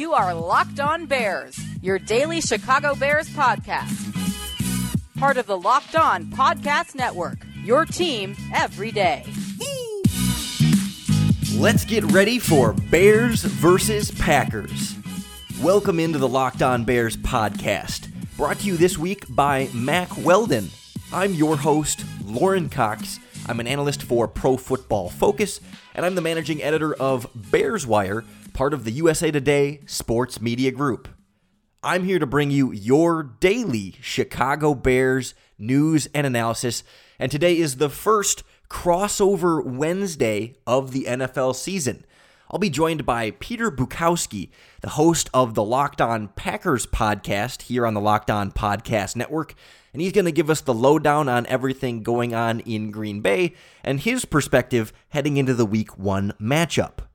You are Locked On Bears, your daily Chicago Bears podcast. Part of the Locked On Podcast Network, your team every day. Let's get ready for Bears versus Packers. Welcome into the Locked On Bears podcast, brought to you this week by Mack Weldon. I'm your host, Lorin Cox. I'm an analyst for Pro Football Focus, and I'm the managing editor of Bears Wire, part of the USA Today Sports Media Group. I'm here to bring you your daily Chicago Bears news and analysis, and today is the first crossover Wednesday of the NFL season. I'll be joined by Peter Bukowski, the host of the Locked On Packers podcast here on the Locked On Podcast Network, and he's going to give us the lowdown on everything going on in Green Bay and his perspective heading into the Week 1 matchup.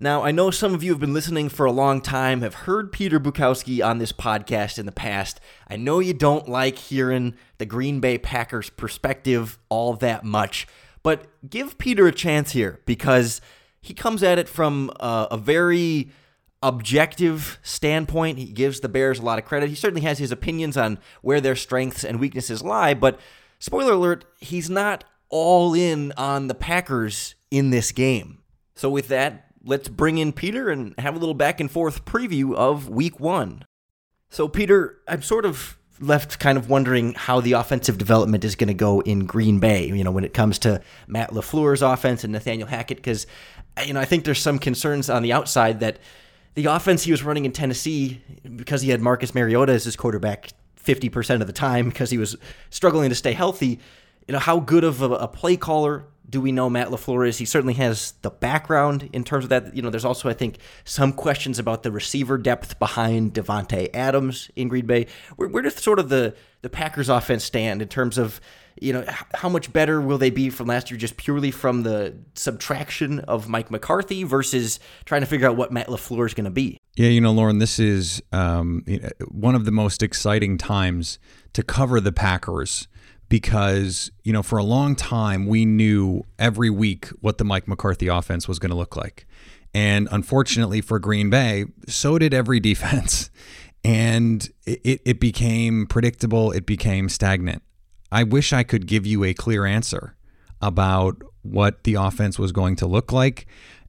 Now, I know some of you have been listening for a long time, have heard Peter Bukowski on this podcast in the past. I know you don't like hearing the Green Bay Packers perspective all that much, but give Peter a chance here because he comes at it from a, a very objective standpoint. He gives the Bears a lot of credit. He certainly has his opinions on where their strengths and weaknesses lie, but spoiler alert, he's not all in on the Packers in this game. So, with that, let's bring in Peter and have a little back and forth preview of week one. So, Peter, I'm sort of left kind of wondering how the offensive development is going to go in Green Bay, you know, when it comes to Matt LaFleur's offense and Nathaniel Hackett, because, you know, I think there's some concerns on the outside that the offense he was running in Tennessee, because he had Marcus Mariota as his quarterback 50% of the time, because he was struggling to stay healthy, you know, how good of a, a play caller do we know Matt LaFleur is? He certainly has the background in terms of that. You know, there's also, I think, some questions about the receiver depth behind Davante Adams in Green Bay. Where, where does sort of the, the Packers offense stand in terms of, you know, how much better will they be from last year just purely from the subtraction of Mike McCarthy versus trying to figure out what Matt LaFleur is going to be? Yeah, you know, Lorin, this is um, one of the most exciting times to cover the Packers because, you know, for a long time, we knew every week what the Mike McCarthy offense was going to look like. And unfortunately for Green Bay, so did every defense. And it, it became predictable, it became stagnant. I wish I could give you a clear answer about what the offense was going to look like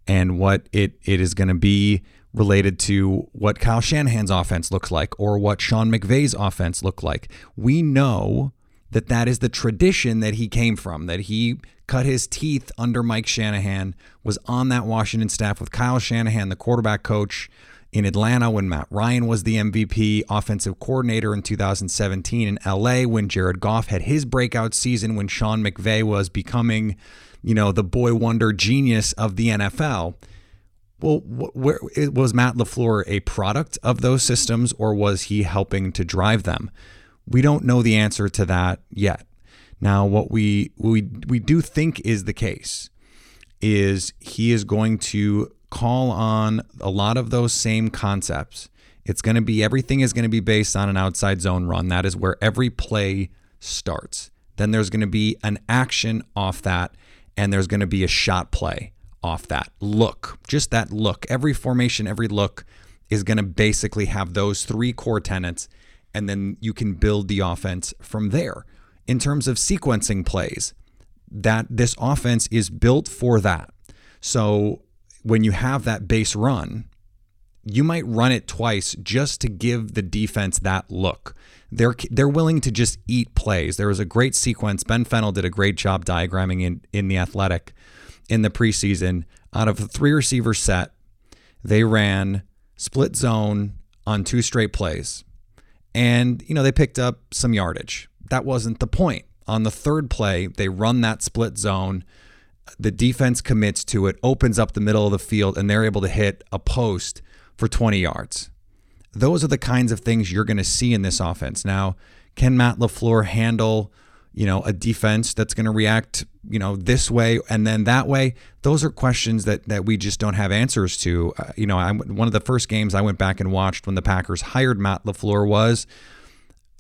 and what it, it is going to be related to what Kyle Shanahan's offense looks like or what Sean McVay's offense looked like. We know that that is the tradition that he came from, that he cut his teeth under Mike Shanahan, was on that Washington staff with Kyle Shanahan, the quarterback coach in Atlanta when Matt Ryan was the MVP offensive coordinator in 2017 in LA when Jared Goff had his breakout season when Sean McVay was becoming, you know, the boy wonder genius of the NFL. Well, where was Matt LaFleur a product of those systems or was he helping to drive them? We don't know the answer to that yet. Now, what we we we do think is the case is he is going to call on a lot of those same concepts. It's going to be everything is going to be based on an outside zone run. That is where every play starts. Then there's going to be an action off that, and there's going to be a shot play off that. Look, just that look. Every formation, every look is going to basically have those three core tenets and then you can build the offense from there. In terms of sequencing plays, that this offense is built for that. So when you have that base run, you might run it twice just to give the defense that look. They're they're willing to just eat plays. There was a great sequence. Ben Fennell did a great job diagramming in in the athletic in the preseason. Out of a three receiver set, they ran split zone on two straight plays and you know they picked up some yardage. That wasn't the point. On the third play, they run that split zone. The defense commits to it, opens up the middle of the field, and they're able to hit a post for 20 yards. Those are the kinds of things you're going to see in this offense. Now, can Matt LaFleur handle you know, a defense that's going to react, you know, this way and then that way. Those are questions that that we just don't have answers to. Uh, you know, I, one of the first games I went back and watched when the Packers hired Matt LaFleur was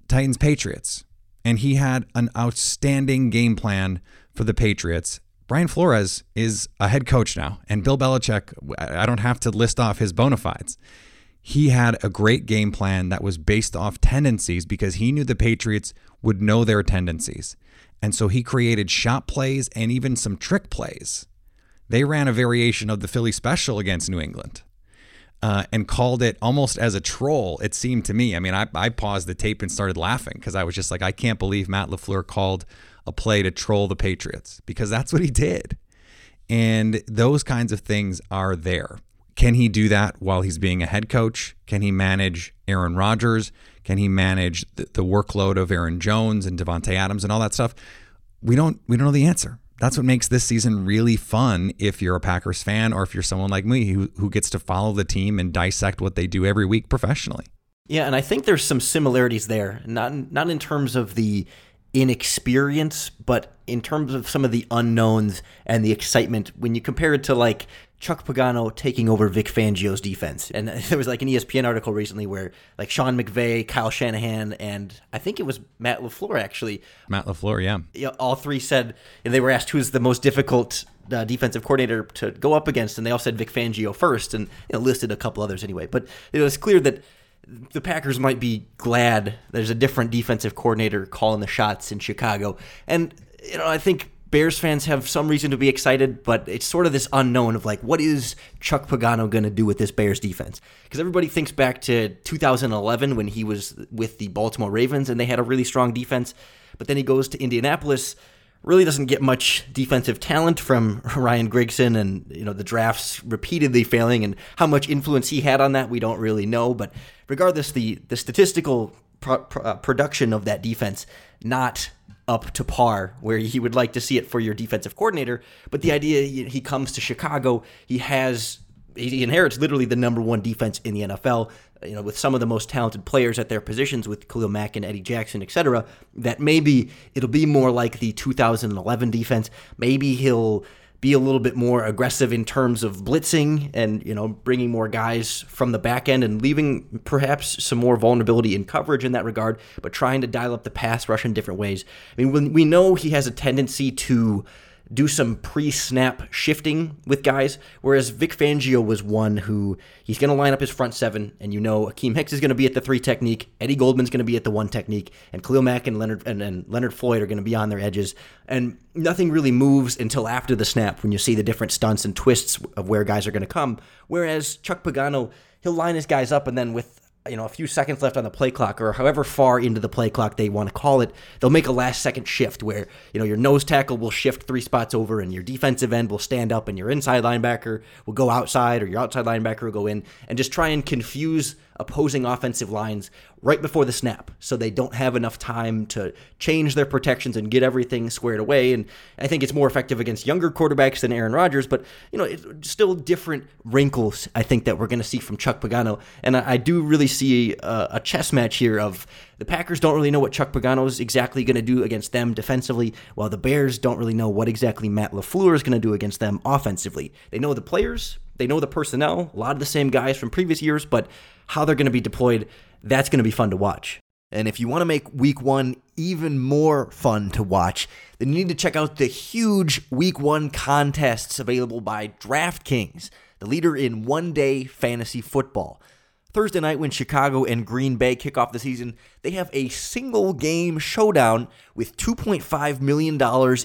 Titans Patriots, and he had an outstanding game plan for the Patriots. Brian Flores is a head coach now, and Bill Belichick. I don't have to list off his bona fides. He had a great game plan that was based off tendencies because he knew the Patriots would know their tendencies. And so he created shot plays and even some trick plays. They ran a variation of the Philly special against New England uh, and called it almost as a troll, it seemed to me. I mean, I, I paused the tape and started laughing because I was just like, I can't believe Matt LaFleur called a play to troll the Patriots because that's what he did. And those kinds of things are there. Can he do that while he's being a head coach? Can he manage Aaron Rodgers? Can he manage the, the workload of Aaron Jones and Davante Adams and all that stuff? We don't we don't know the answer. That's what makes this season really fun if you're a Packers fan or if you're someone like me who, who gets to follow the team and dissect what they do every week professionally. Yeah, and I think there's some similarities there. Not not in terms of the inexperience, but in terms of some of the unknowns and the excitement when you compare it to like Chuck Pagano taking over Vic Fangio's defense. And there was like an ESPN article recently where like Sean McVay, Kyle Shanahan, and I think it was Matt LaFleur actually. Matt LaFleur, yeah. You know, all three said, and they were asked who's the most difficult uh, defensive coordinator to go up against, and they all said Vic Fangio first, and you know, listed a couple others anyway. But it was clear that the Packers might be glad there's a different defensive coordinator calling the shots in Chicago. And, you know, I think Bears fans have some reason to be excited, but it's sort of this unknown of like, what is Chuck Pagano going to do with this Bears defense? Because everybody thinks back to 2011 when he was with the Baltimore Ravens and they had a really strong defense. But then he goes to Indianapolis really doesn't get much defensive talent from Ryan Grigson and you know the drafts repeatedly failing and how much influence he had on that we don't really know but regardless the the statistical pro, pro, uh, production of that defense not up to par where he would like to see it for your defensive coordinator but the idea he comes to Chicago he has he inherits literally the number one defense in the NFL you know, with some of the most talented players at their positions with Khalil Mack and Eddie Jackson, etc., that maybe it'll be more like the 2011 defense. Maybe he'll be a little bit more aggressive in terms of blitzing and you know bringing more guys from the back end and leaving perhaps some more vulnerability in coverage in that regard, but trying to dial up the pass rush in different ways. I mean, when we know he has a tendency to do some pre-snap shifting with guys. Whereas Vic Fangio was one who he's going to line up his front seven, and you know Akiem Hicks is going to be at the three technique, Eddie Goldman's going to be at the one technique, and Khalil Mack and Leonard and, and Leonard Floyd are going to be on their edges. And nothing really moves until after the snap when you see the different stunts and twists of where guys are going to come. Whereas Chuck Pagano, he'll line his guys up, and then with you know a few seconds left on the play clock or however far into the play clock they want to call it they'll make a last second shift where you know your nose tackle will shift three spots over and your defensive end will stand up and your inside linebacker will go outside or your outside linebacker will go in and just try and confuse opposing offensive lines right before the snap so they don't have enough time to change their protections and get everything squared away. And I think it's more effective against younger quarterbacks than Aaron Rodgers but you know it's still different wrinkles I think that we're going to see from Chuck Pagano. And I, I do really see a, a, chess match here of the Packers don't really know what Chuck Pagano is exactly going to do against them defensively while the Bears don't really know what exactly Matt LaFleur is going to do against them offensively. They know the players they know the personnel a lot of the same guys from previous years but how they're going to be deployed, that's going to be fun to watch. And if you want to make week one even more fun to watch, then you need to check out the huge week one contests available by DraftKings, the leader in one day fantasy football. Thursday night, when Chicago and Green Bay kick off the season, they have a single game showdown with $2.5 million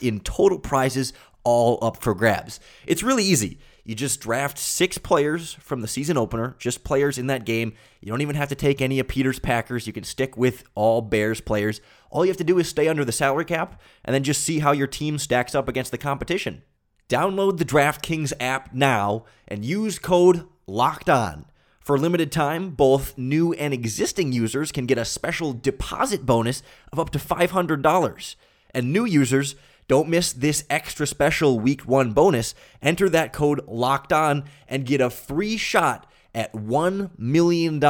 in total prizes all up for grabs. It's really easy. You just draft six players from the season opener, just players in that game. You don't even have to take any of Peter's Packers. You can stick with all Bears players. All you have to do is stay under the salary cap and then just see how your team stacks up against the competition. Download the DraftKings app now and use code LOCKED ON. For a limited time, both new and existing users can get a special deposit bonus of up to $500. And new users don't miss this extra special week one bonus. Enter that code locked on and get a free shot at $1 million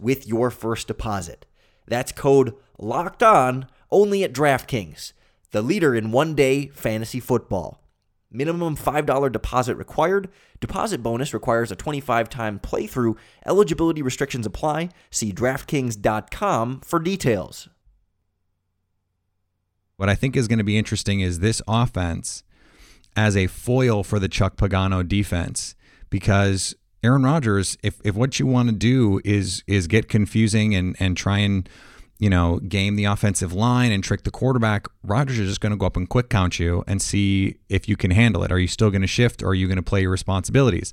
with your first deposit. That's code locked on only at DraftKings, the leader in one day fantasy football. Minimum $5 deposit required. Deposit bonus requires a 25 time playthrough. Eligibility restrictions apply. See DraftKings.com for details. What I think is going to be interesting is this offense as a foil for the Chuck Pagano defense because Aaron Rodgers, if, if what you want to do is is get confusing and and try and you know game the offensive line and trick the quarterback, Rodgers is just going to go up and quick count you and see if you can handle it. Are you still going to shift or are you going to play your responsibilities?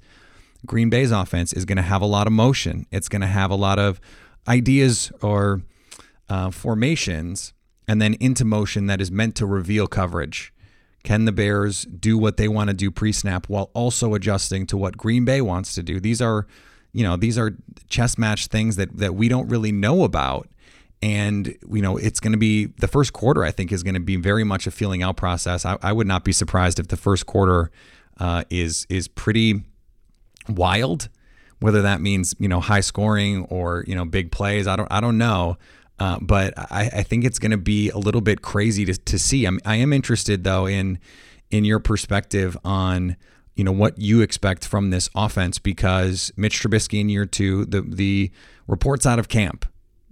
Green Bay's offense is going to have a lot of motion. It's going to have a lot of ideas or uh, formations and then into motion that is meant to reveal coverage. Can the Bears do what they want to do pre-snap while also adjusting to what Green Bay wants to do? These are, you know, these are chess match things that that we don't really know about. And you know, it's going to be the first quarter. I think is going to be very much a feeling out process. I, I would not be surprised if the first quarter uh, is is pretty wild. Whether that means you know high scoring or you know big plays, I don't I don't know. Uh, but I, I, think it's going to be a little bit crazy to, to see. I'm, I am interested though in in your perspective on you know what you expect from this offense because Mitch Trubisky in year two, the the reports out of camp,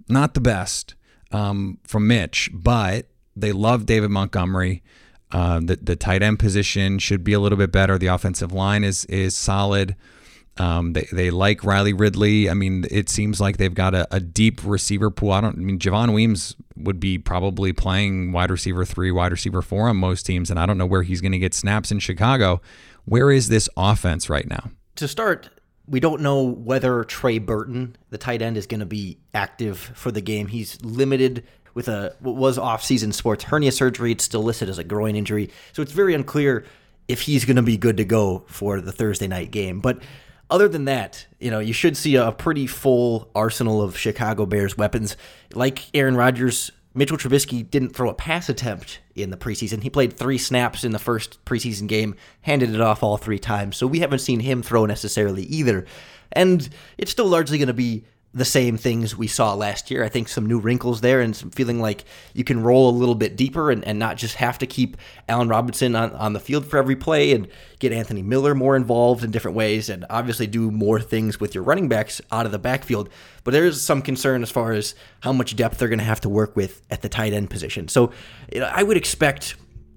not the best um, from Mitch, but they love David Montgomery. Uh, the the tight end position should be a little bit better. The offensive line is is solid. Um, they, they like Riley Ridley. I mean, it seems like they've got a, a, deep receiver pool. I don't I mean Javon Wims would be probably playing wide receiver three, wide receiver four on most teams, and I don't know where he's going to get snaps in Chicago. Where is this offense right now? To start, we don't know whether Trey Burton, the tight end, is going to be active for the game. He's limited with a what was off-season sports hernia surgery. It's still listed as a groin injury, so it's very unclear if he's going to be good to go for the Thursday night game. But other than that, you know, you should see a pretty full arsenal of Chicago Bears weapons. Like Aaron Rodgers, Mitchell Trubisky didn't throw a pass attempt in the preseason. He played three snaps in the first preseason game, handed it off all three times. So we haven't seen him throw necessarily either. And it's still largely going to be the same things we saw last year. I think some new wrinkles there and some feeling like you can roll a little bit deeper and, and not just have to keep Allen Robinson on, on the field for every play and get Anthony Miller more involved in different ways and obviously do more things with your running backs out of the backfield. But there is some concern as far as how much depth they're going to have to work with at the tight end position. So you know, I would expect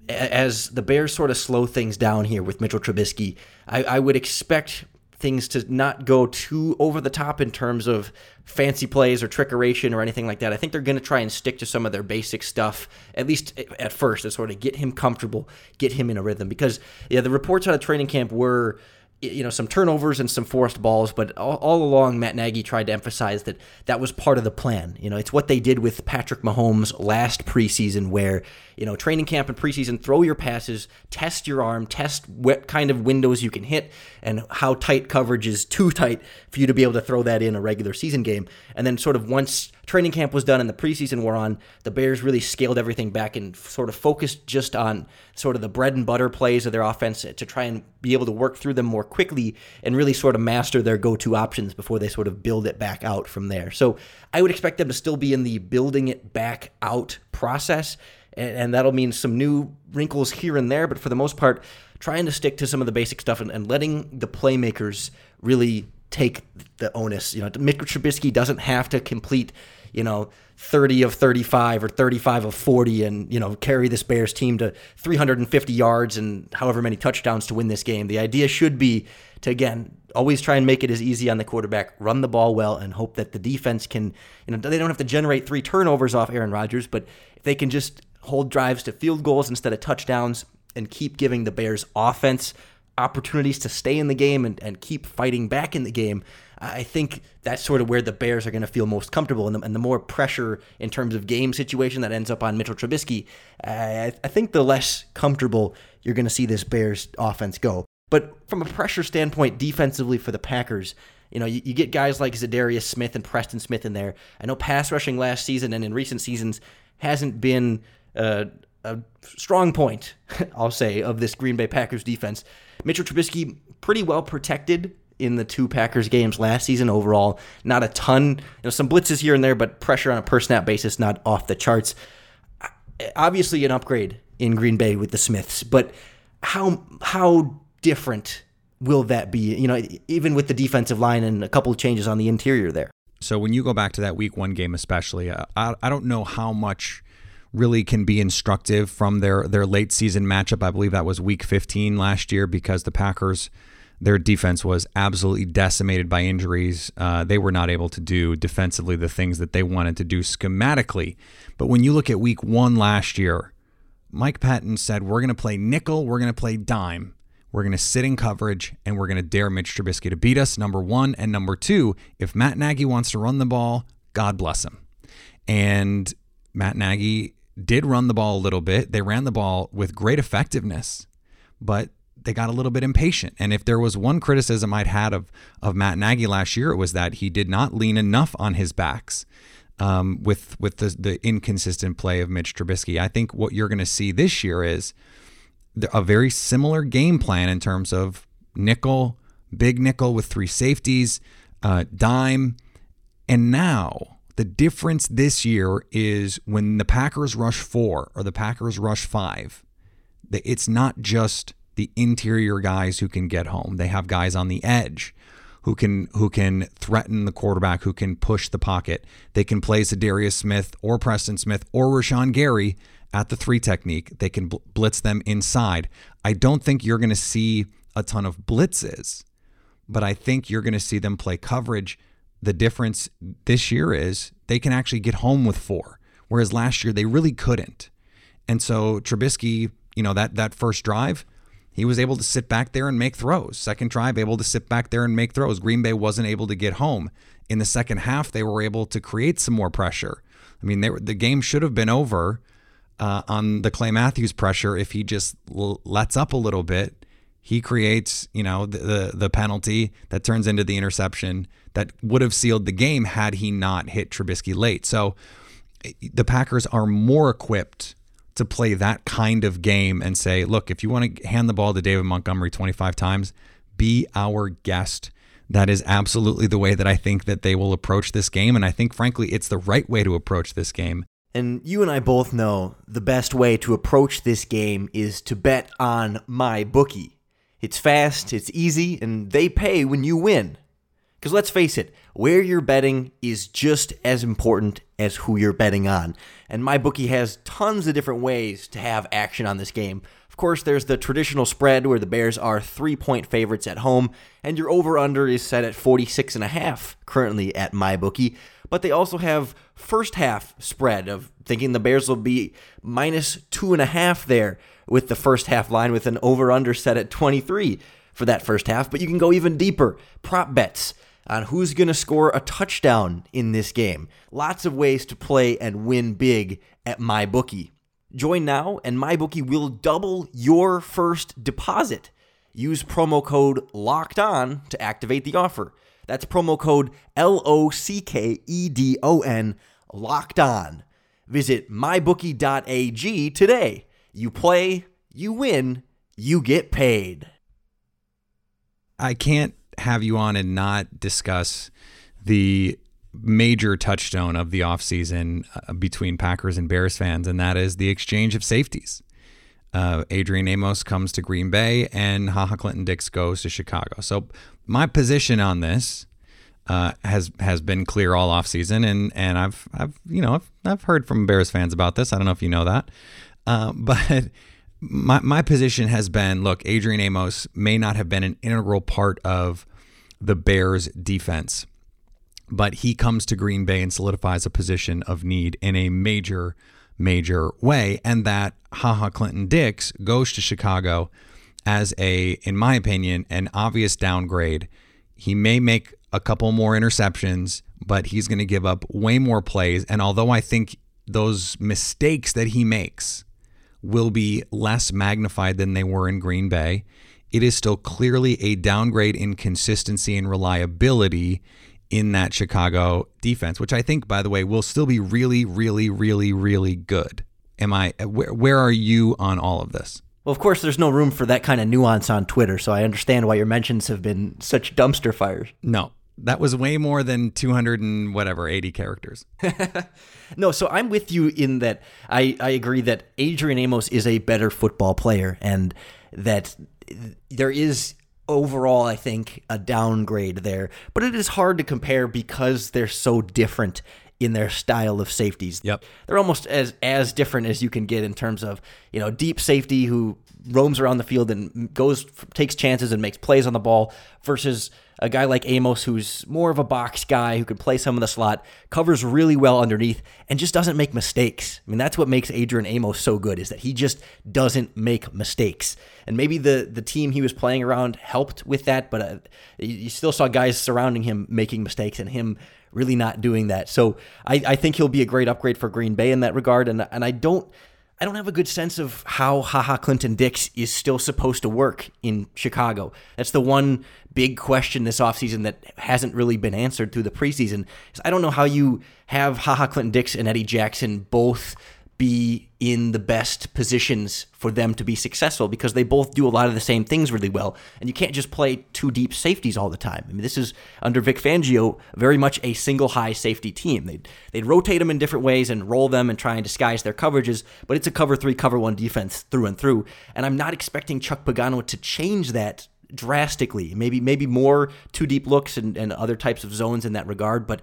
as the Bears sort of slow things down here with Mitchell Trubisky, I, I would expect things to not go too over the top in terms of fancy plays or trickeration or anything like that. I think they're going to try and stick to some of their basic stuff, at least at first, to sort of get him comfortable, get him in a rhythm. Because yeah, the reports out of training camp were you know some turnovers and some forced balls, but all, all, along Matt Nagy tried to emphasize that that was part of the plan. You know, it's what they did with Patrick Mahomes last preseason, where you know training camp and preseason, throw your passes, test your arm, test what kind of windows you can hit, and how tight coverage is too tight for you to be able to throw that in a regular season game. And then sort of once training camp was done and the preseason wore on, the Bears really scaled everything back and sort of focused just on sort of the bread and butter plays of their offense to try and be able to work through them more quickly and really sort of master their go-to options before they sort of build it back out from there. So I would expect them to still be in the building it back out process. And, that'll mean some new wrinkles here and there, but for the most part, trying to stick to some of the basic stuff and, and letting the playmakers really take the onus. You know, Mitch Trubisky doesn't have to complete, you know, 30 of 35 or 35 of 40 and, you know, carry this Bears team to 350 yards and however many touchdowns to win this game. The idea should be to, again, always try and make it as easy on the quarterback, run the ball well, and hope that the defense can, you know, they don't have to generate three turnovers off Aaron Rodgers, but if they can just hold drives to field goals instead of touchdowns and keep giving the Bears offense opportunities to stay in the game and, and keep fighting back in the game, I think that's sort of where the Bears are going to feel most comfortable. And the, and the, more pressure in terms of game situation that ends up on Mitchell Trubisky, I, I think the less comfortable you're going to see this Bears offense go. But from a pressure standpoint, defensively for the Packers, you know, you, you get guys like Za'Darius Smith and Preston Smith in there. I know pass rushing last season and in recent seasons hasn't been uh, a strong point, I'll say, of this Green Bay Packers defense. Mitchell Trubisky pretty well protected in the two Packers games last season overall. Not a ton, you know, some blitzes here and there, but pressure on a per snap basis not off the charts. Obviously, an upgrade in Green Bay with the Smiths, but how how different will that be? You know, even with the defensive line and a couple changes on the interior there. So when you go back to that Week One game, especially, I, I don't know how much really can be instructive from their their late season matchup. I believe that was week 15 last year because the Packers their defense was absolutely decimated by injuries. Uh, they were not able to do defensively the things that they wanted to do schematically. But when you look at week one last year, Mike Pettine said, We're going to play nickel, we're going to play dime. We're going to sit in coverage and we're going to dare Mitch Trubisky to beat us, number one. And number two, if Matt Nagy wants to run the ball, God bless him. And Matt Nagy did run the ball a little bit. They ran the ball with great effectiveness, but they got a little bit impatient. And if there was one criticism I'd had of of Matt Nagy last year, it was that he did not lean enough on his backs um, with with the, the inconsistent play of Mitch Trubisky. I think what you're going to see this year is a very similar game plan in terms of nickel, big nickel with three safeties, uh, dime, and now the difference this year is when the Packers rush four or the Packers rush five, it's not just the interior guys who can get home. They have guys on the edge who can who can threaten the quarterback, who can push the pocket. They can play Za'Darius Smith or Preston Smith or Rashan Gary at the three technique. They can blitz them inside. I don't think you're going to see a ton of blitzes, but I think you're going to see them play coverage. The difference this year is they can actually get home with four, whereas last year they really couldn't. And so Trubisky, you know, that that first drive, he was able to sit back there and make throws. Second drive, able to sit back there and make throws. Green Bay wasn't able to get home. In the second half, they were able to create some more pressure. I mean, they, the game should have been over uh, on the Clay Matthews pressure if he just l- lets up a little bit. He creates, you know, the, the the penalty that turns into the interception that would have sealed the game had he not hit Trubisky late. So the Packers are more equipped to play that kind of game and say, look, if you want to hand the ball to David Montgomery 25 times, be our guest. That is absolutely the way that I think that they will approach this game. And I think, frankly, it's the right way to approach this game. And you and I both know the best way to approach this game is to bet on my bookie. It's fast, it's easy, and they pay when you win. Because let's face it, where you're betting is just as important as who you're betting on. And my bookie has tons of different ways to have action on this game. Of course, there's the traditional spread where the Bears are three point favorites at home, and your over under is set at 46.5 currently at my bookie. But they also have first half spread of thinking the Bears will be minus two and a half there with the first half line with an over under set at 23 for that first half. But you can go even deeper. Prop bets on who's going to score a touchdown in this game. Lots of ways to play and win big at MyBookie. Join now, and MyBookie will double your first deposit. Use promo code LOCKED ON to activate the offer. That's promo code L O C K E D O N, locked on. Visit mybookie.ag today. You play, you win, you get paid. I can't have you on and not discuss the major touchstone of the offseason uh, between Packers and Bears fans, and that is the exchange of safeties. Uh, Adrian Amos comes to Green Bay, and HaHa Clinton Dix goes to Chicago. So my position on this uh, has has been clear all offseason, and and I've I've you know I've, I've heard from Bears fans about this. I don't know if you know that, uh, but my my position has been look, Adrian Amos may not have been an integral part of the Bears defense, but he comes to Green Bay and solidifies a position of need in a major major way and that HaHa Clinton Dix goes to Chicago as a in my opinion an obvious downgrade. He may make a couple more interceptions, but he's going to give up way more plays and although I think those mistakes that he makes will be less magnified than they were in Green Bay. It is still clearly a downgrade in consistency and reliability in that Chicago defense, which I think, by the way, will still be really, really, really, really good. Am I? Where, where are you on all of this? Well, of course, there's no room for that kind of nuance on Twitter, so I understand why your mentions have been such dumpster fires. No, that was way more than 200 and whatever 80 characters. no, so I'm with you in that I, I agree that Adrian Amos is a better football player and that there is overall I think a downgrade there, but it is hard to compare because they're so different in their style of safeties. Yep. They're almost as as different as you can get in terms of, you know, deep safety who roams around the field and goes takes chances and makes plays on the ball versus a guy like Amos who's more of a box guy who can play some of the slot, covers really well underneath and just doesn't make mistakes. I mean, that's what makes Adrian Amos so good is that he just doesn't make mistakes. And maybe the the team he was playing around helped with that, but uh, you still saw guys surrounding him making mistakes and him really not doing that. So I, I think he'll be a great upgrade for Green Bay in that regard. And and I don't I don't have a good sense of how HaHa Clinton Dix is still supposed to work in Chicago. That's the one big question this offseason that hasn't really been answered through the preseason. I don't know how you have HaHa Clinton Dix and Eddie Jackson both be in the best positions for them to be successful because they both do a lot of the same things really well. And you can't just play two deep safeties all the time. I mean, this is under Vic Fangio very much a single high safety team. They'd, they'd rotate them in different ways and roll them and try and disguise their coverages, but it's a cover three, cover one defense through and through. And I'm not expecting Chuck Pagano to change that drastically. Maybe maybe more two deep looks and, and other types of zones in that regard, but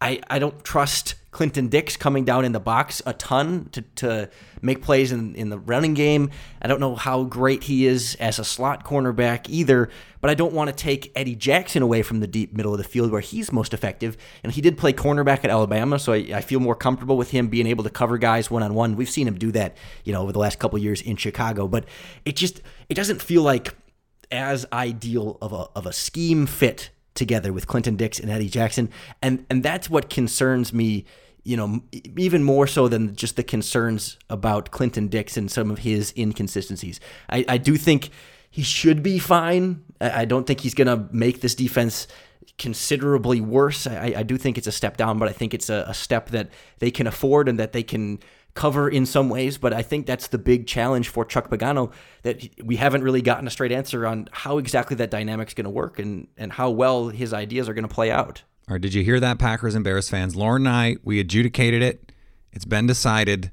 I, I don't trust Clinton Dix coming down in the box a ton to, to make plays in, in the running game. I don't know how great he is as a slot cornerback either, but I don't want to take Eddie Jackson away from the deep middle of the field where he's most effective. And he did play cornerback at Alabama, so I, I feel more comfortable with him being able to cover guys one on one. We've seen him do that, you know, over the last couple years in Chicago, but it just it doesn't feel like as ideal of a of a scheme fit together with Clinton Dix and Eddie Jackson, and and that's what concerns me. You know, even more so than just the concerns about Clinton Dix and some of his inconsistencies. I, I do think he should be fine. I don't think he's going to make this defense considerably worse. I, I, do think it's a step down, but I think it's a, a, step that they can afford and that they can cover in some ways, but I think that's the big challenge for Chuck Pagano that we haven't really gotten a straight answer on how exactly that dynamic's going to work and and how well his ideas are going to play out. All right, did you hear that, Packers and Bears fans? Lauren and I, we adjudicated it. It's been decided.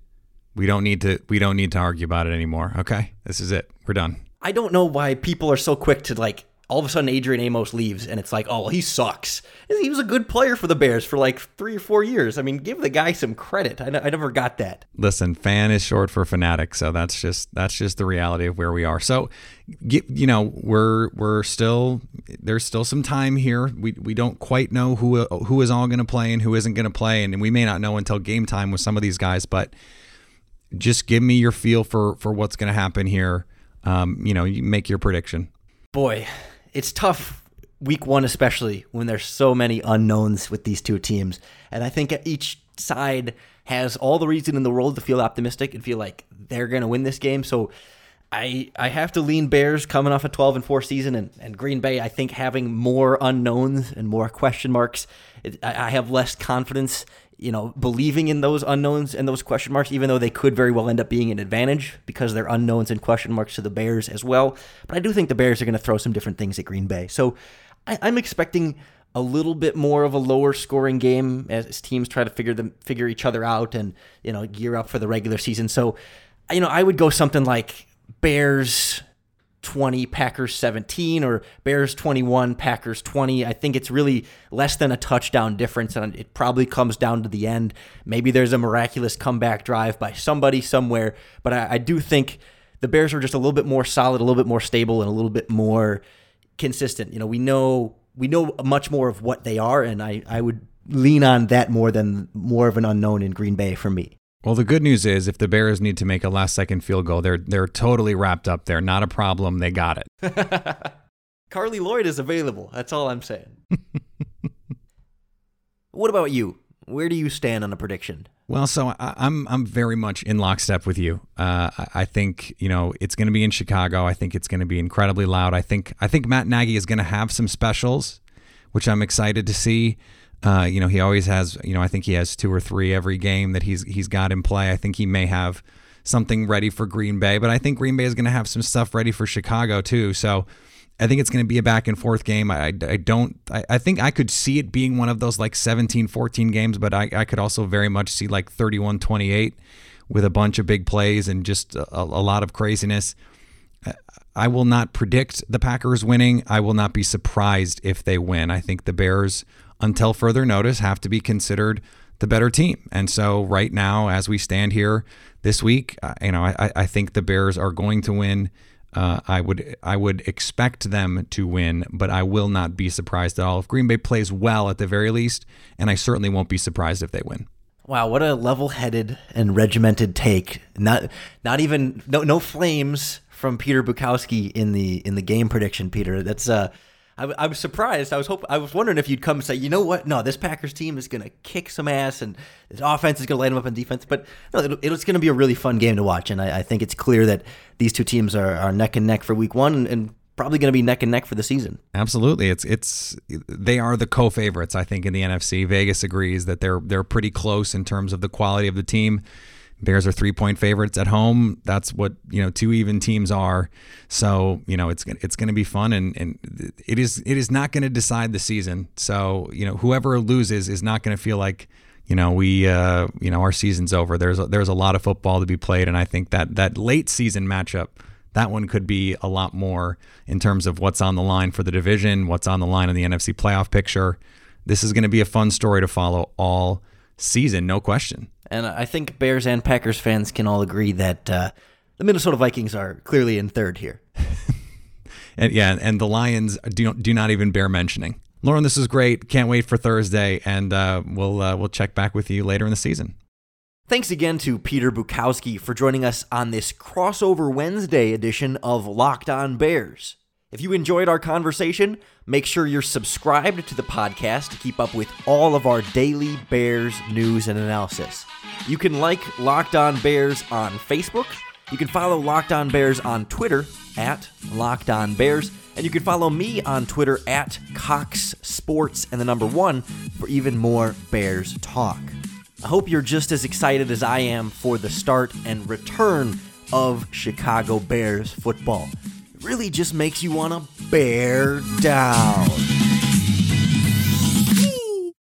We don't need to we don't need to argue about it anymore. Okay, this is it. We're done. I don't know why people are so quick to like all of a sudden Adrian Amos leaves and it's like, oh, well, he sucks. He was a good player for the Bears for like three or four years. I mean, give the guy some credit. I, I never got that. Listen, fan is short for fanatic, so that's just that's just the reality of where we are. So, you know, we're we're still there's still some time here. We we don't quite know who who is all going to play and who isn't going to play, and we may not know until game time with some of these guys. But just give me your feel for for what's going to happen here. Um, you know, you make your prediction. Boy, it's tough week one, especially when there's so many unknowns with these two teams. And I think each side has all the reason in the world to feel optimistic and feel like they're going to win this game. So I I have to lean Bears coming off a 12 and 4 season and, and Green Bay I think having more unknowns and more question marks. It, I, I have less confidence you know, believing in those unknowns and those question marks, even though they could very well end up being an advantage because they're unknowns and question marks to the Bears as well. But I do think the Bears are going to throw some different things at Green Bay. So I, am expecting a little bit more of a lower scoring game as teams try to figure them figure each other out and you know gear up for the regular season. So you know, I would go something like Bears 20, Packers 17, or Bears 21, Packers 20. I think it's really less than a touchdown difference, and it probably comes down to the end. Maybe there's a miraculous comeback drive by somebody somewhere, but I, I do think the Bears are just a little bit more solid, a little bit more stable, and a little bit more consistent. You know, we know we know much more of what they are, and I, I would lean on that more than more of an unknown in Green Bay for me. Well, the good news is if the Bears need to make a last second field goal, they're they're totally wrapped up there. Not a problem. They got it. Carly Lloyd is available. That's all I'm saying. what about you? Where do you stand on a prediction? Well, so I, am I'm, I'm very much in lockstep with you. Uh, I, I think you know it's going to be in Chicago. I think it's going to be incredibly loud. I think I think Matt Nagy is going to have some specials, which I'm excited to see. Uh, you know, he always has. You know, I think he has two or three every game that he's he's got in play. I think he may have something ready for Green Bay, but I think Green Bay is going to have some stuff ready for Chicago too. So I think it's going to be a back and forth game. I, I, don't, I, I, think I could see it being one of those like 17 14 games, but I, I could also very much see like 31 28 with a bunch of big plays and just a, a lot of craziness. I will not predict the Packers winning. I will not be surprised if they win. I think the Bears until further notice, have to be considered the better team. And so right now, as we stand here this week, uh, you know, I, I think the Bears are going to win. Uh, I would I would expect them to win, but I will not be surprised at all if Green Bay plays well at the very least, and I certainly won't be surprised if they win. Wow, what a level-headed and regimented take. Not not even no no flames from Peter Bukowski in the in the game prediction, Peter. That's uh I, I was surprised. I was hoping. I was wondering if you'd come and say, you know what? No, this Packers team is going to kick some ass, and this offense is going to light them up in defense. But no, it, it's going to be a really fun game to watch, and I, I, think it's clear that these two teams are, are neck and neck for Week One, and, and probably going to be neck and neck for the season. Absolutely, it's it's they are the co-favorites. I think in the NFC. Vegas agrees that they're they're pretty close in terms of the quality of the team. Bears are three point favorites at home. That's what you know two even teams are. So you know it's it's going to be fun, and, and it is it is not going to decide the season. So you know whoever loses is not going to feel like you know we uh, you know our season's over. There's a, there's a lot of football to be played, and I think that that late season matchup that one could be a lot more in terms of what's on the line for the division, what's on the line in the NFC playoff picture. This is going to be a fun story to follow all season, no question. And I think Bears and Packers fans can all agree that uh, the Minnesota Vikings are clearly in third here. and yeah, and the Lions do do not even bear mentioning. Lorin, this is great. Can't wait for Thursday, and uh, we'll uh, we'll check back with you later in the season. Thanks again to Peter Bukowski for joining us on this crossover Wednesday edition of Locked On Bears. If you enjoyed our conversation, make sure you're subscribed to the podcast to keep up with all of our daily Bears news and analysis. You can like Locked On Bears on Facebook. You can follow Locked On Bears on Twitter at Locked On Bears. And you can follow me on Twitter at Cox Sports and the number one for even more Bears talk. I hope you're just as excited as I am for the start and return of Chicago Bears football really just makes you want to bear down.